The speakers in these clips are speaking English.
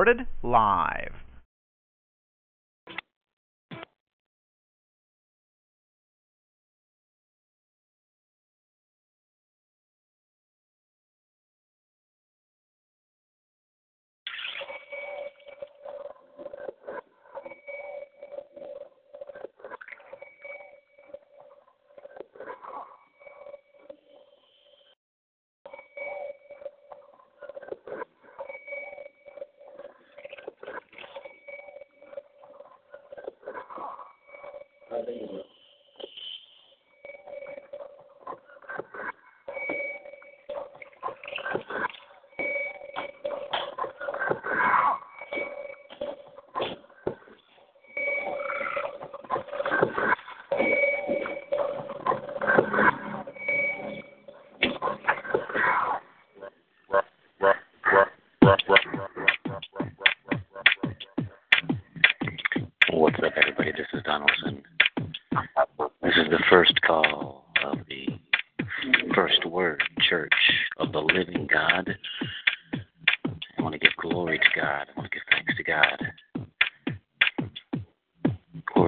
Recorded live.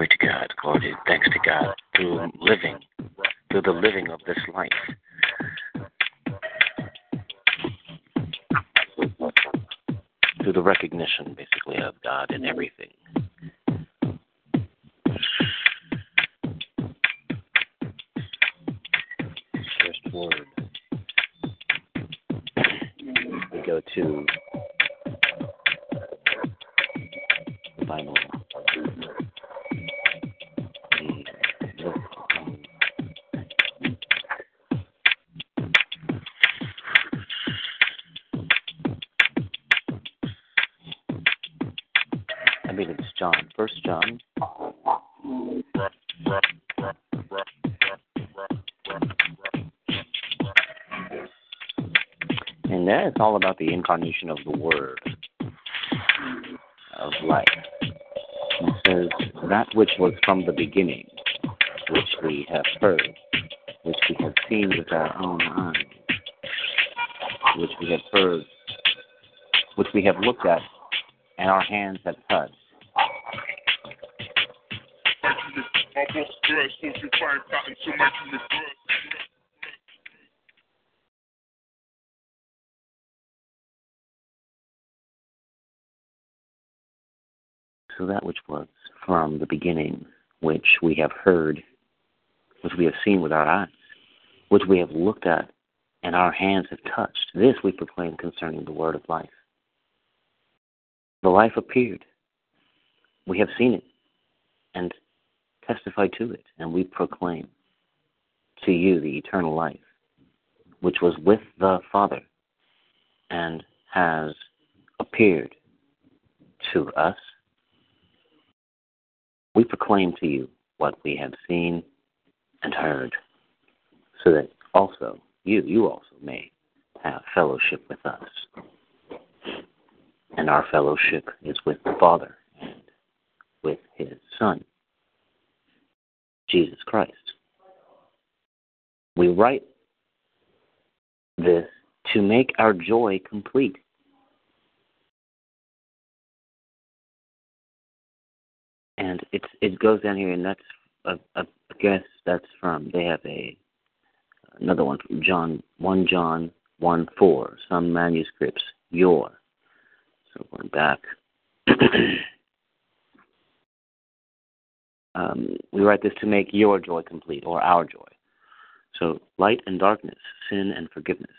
Glory to God. Glory thanks to God through living, through the living of this life. Through the recognition, basically, of God in everything. first word. We go to the I believe it's John. First John. And that is all about the incarnation of the Word of life. It says, That which was from the beginning, which we have heard, which we have seen with our own eyes, which we have heard, which we have looked at, and our hands have touched. So you. So that which was from the beginning, which we have heard, which we have seen with our eyes, which we have looked at, and our hands have touched, this we proclaim concerning the word of life. The life appeared. We have seen it and testify to it, and we proclaim to you the eternal life, which was with the Father and has appeared to us we proclaim to you what we have seen and heard, so that also you, you also may have fellowship with us. And our fellowship is with the Father and with his Son, Jesus Christ. We write this to make our joy complete. and it's it goes down here, and that's I, I guess that's from they have a another one from John one John one four. Some manuscripts your. So going back, um, we write this to make your joy complete or our joy. So light and darkness, sin and forgiveness.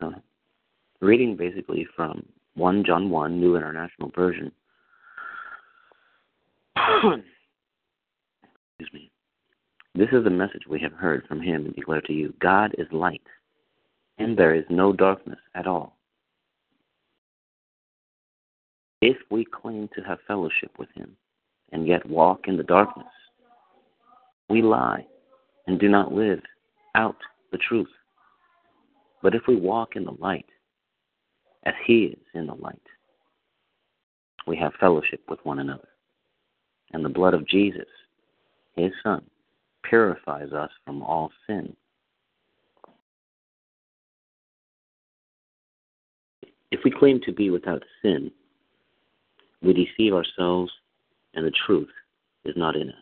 So reading basically from one John one New International Version. Excuse me. This is the message we have heard from him and declare to you God is light, and there is no darkness at all. If we claim to have fellowship with him and yet walk in the darkness, we lie and do not live out the truth. But if we walk in the light, as he is in the light, we have fellowship with one another. And the blood of Jesus, his Son, purifies us from all sin. If we claim to be without sin, we deceive ourselves and the truth is not in us.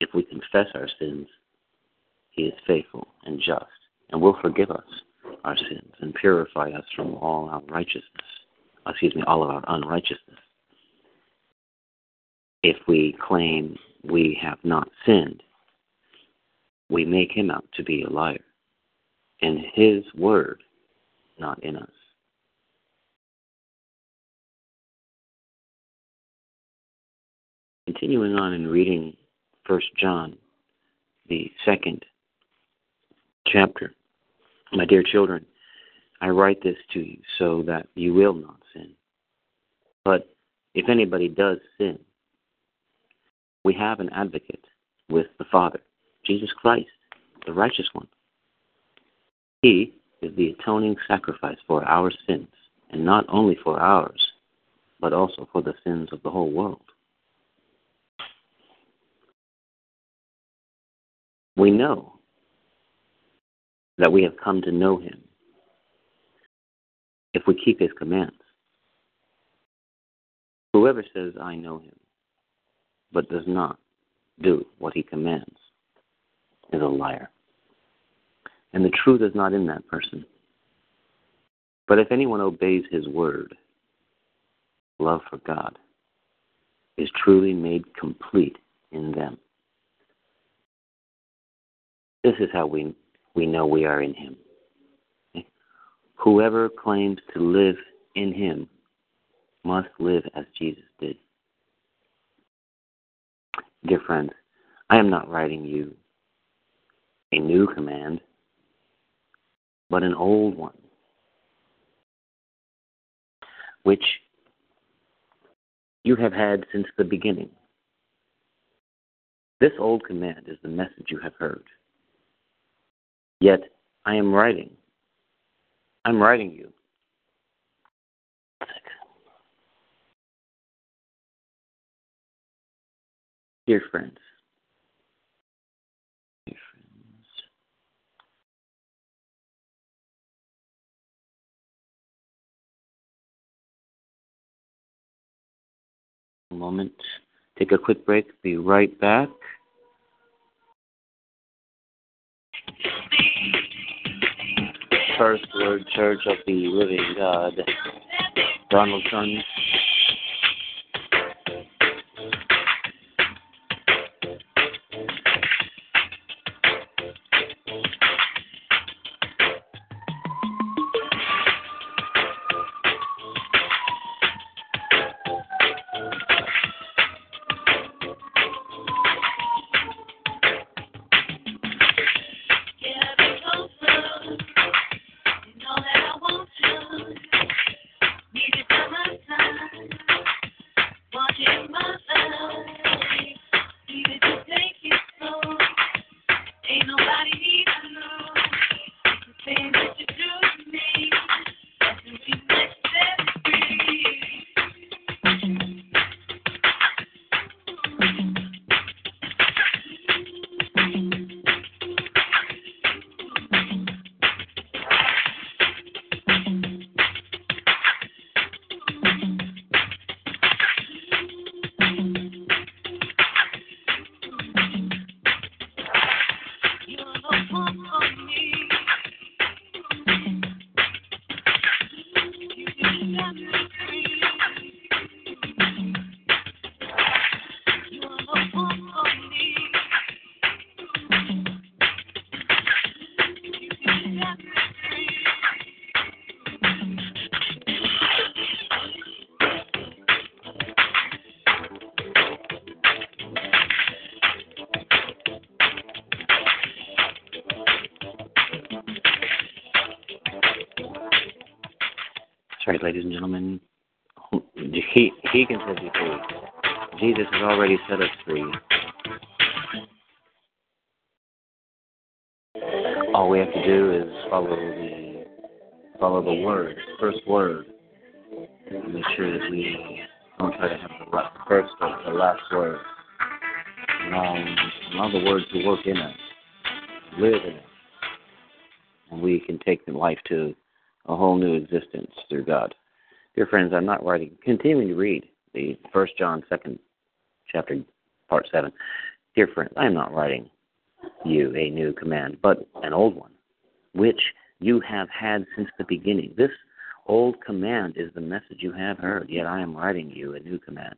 If we confess our sins, he is faithful and just and will forgive us our sins and purify us from all unrighteousness. Excuse me, all of our unrighteousness. If we claim we have not sinned, we make him out to be a liar, and his word not in us. Continuing on in reading First John, the second chapter. My dear children, I write this to you so that you will not sin. But if anybody does sin, we have an advocate with the Father, Jesus Christ, the righteous one. He is the atoning sacrifice for our sins, and not only for ours, but also for the sins of the whole world. We know that we have come to know him if we keep his commands. Whoever says, I know him, but does not do what he commands, is a liar. And the truth is not in that person. But if anyone obeys his word, love for God is truly made complete in them. This is how we we know we are in Him. Whoever claims to live in Him must live as Jesus did. Dear friends, I am not writing you a new command, but an old one, which you have had since the beginning. This old command is the message you have heard. Yet I am writing. I'm writing you. Dear friends, dear friends, moment, take a quick break, be right back. First Word Church of the Living God. Donaldson. Right, ladies and gentlemen. He, he can set you free. Jesus has already set us free. All we have to do is follow the follow the word, first word. Make sure that we don't try to have the first or the last word. Allow, um, allow the word to work in us, live in us, and we can take the life to a whole new existence through God. Dear friends, I'm not writing, continuing to read the First John second chapter, part seven. Dear friends, I am not writing you a new command, but an old one, which you have had since the beginning. This old command is the message you have heard, yet I am writing you a new command.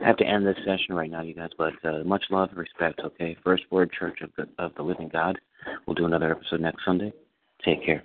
I have to end this session right now, you guys, but uh, much love and respect, okay? First Word Church of the, of the Living God. We'll do another episode next Sunday. Take care.